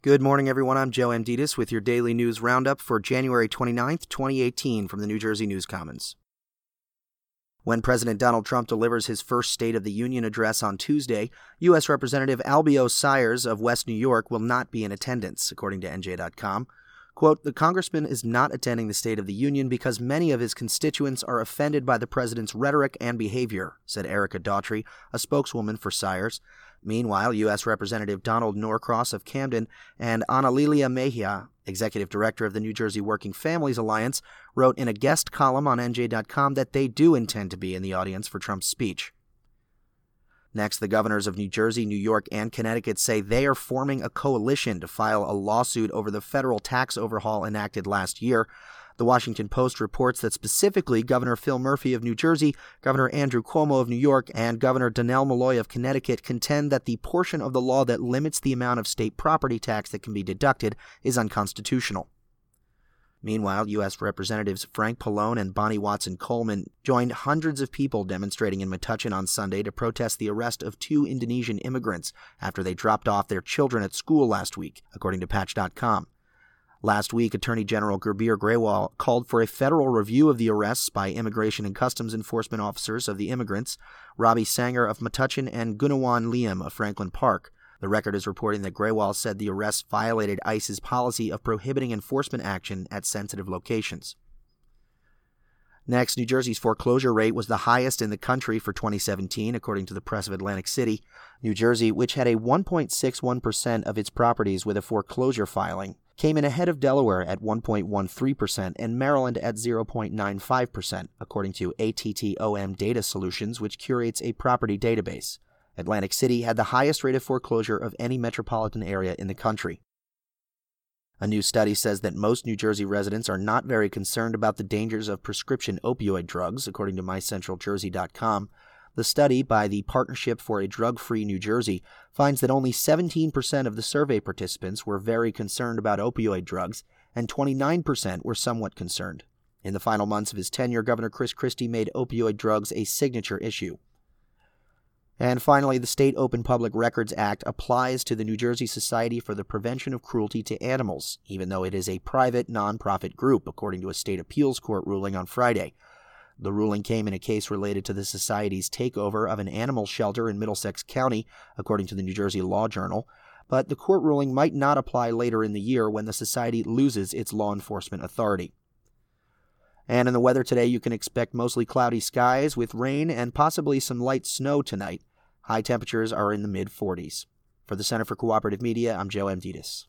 Good morning, everyone. I'm Joe Amditis with your daily news roundup for January 29th, 2018, from the New Jersey News Commons. When President Donald Trump delivers his first State of the Union address on Tuesday, U.S. Representative Albio Sires of West New York will not be in attendance, according to NJ.com. Quote, the congressman is not attending the State of the Union because many of his constituents are offended by the president's rhetoric and behavior, said Erica Daughtry, a spokeswoman for Sires. Meanwhile, U.S. Representative Donald Norcross of Camden and Ana Lilia Mejia, executive director of the New Jersey Working Families Alliance, wrote in a guest column on NJ.com that they do intend to be in the audience for Trump's speech. Next, the governors of New Jersey, New York, and Connecticut say they are forming a coalition to file a lawsuit over the federal tax overhaul enacted last year. The Washington Post reports that specifically Governor Phil Murphy of New Jersey, Governor Andrew Cuomo of New York, and Governor Dannel Malloy of Connecticut contend that the portion of the law that limits the amount of state property tax that can be deducted is unconstitutional. Meanwhile, U.S. Representatives Frank Pallone and Bonnie Watson Coleman joined hundreds of people demonstrating in Metuchen on Sunday to protest the arrest of two Indonesian immigrants after they dropped off their children at school last week, according to Patch.com. Last week, Attorney General Gurbir Grewal called for a federal review of the arrests by Immigration and Customs Enforcement officers of the immigrants, Roby Sanger of Metuchen and Gunawan Liem of Franklin Park. The record is reporting that Grewal said the arrests violated ICE's policy of prohibiting enforcement action at sensitive locations. Next, New Jersey's foreclosure rate was the highest in the country for 2017, according to the Press of Atlantic City. New Jersey, which had a 1.61% of its properties with a foreclosure filing, came in ahead of Delaware at 1.13% and Maryland at 0.95%, according to ATTOM Data Solutions, which curates a property database. Atlantic City had the highest rate of foreclosure of any metropolitan area in the country. A new study says that most New Jersey residents are not very concerned about the dangers of prescription opioid drugs, according to MyCentralJersey.com. The study by the Partnership for a Drug Free New Jersey finds that only 17% of the survey participants were very concerned about opioid drugs, and 29% were somewhat concerned. In the final months of his tenure, Governor Chris Christie made opioid drugs a signature issue. And finally, the State Open Public Records Act applies to the New Jersey Society for the Prevention of Cruelty to Animals, even though it is a private, nonprofit group, according to a state appeals court ruling on Friday. The ruling came in a case related to the Society's takeover of an animal shelter in Middlesex County, according to the New Jersey Law Journal. But the court ruling might not apply later in the year when the Society loses its law enforcement authority. And in the weather today, you can expect mostly cloudy skies with rain and possibly some light snow tonight. High temperatures are in the mid 40s. For the Center for Cooperative Media, I'm Joe Amditis.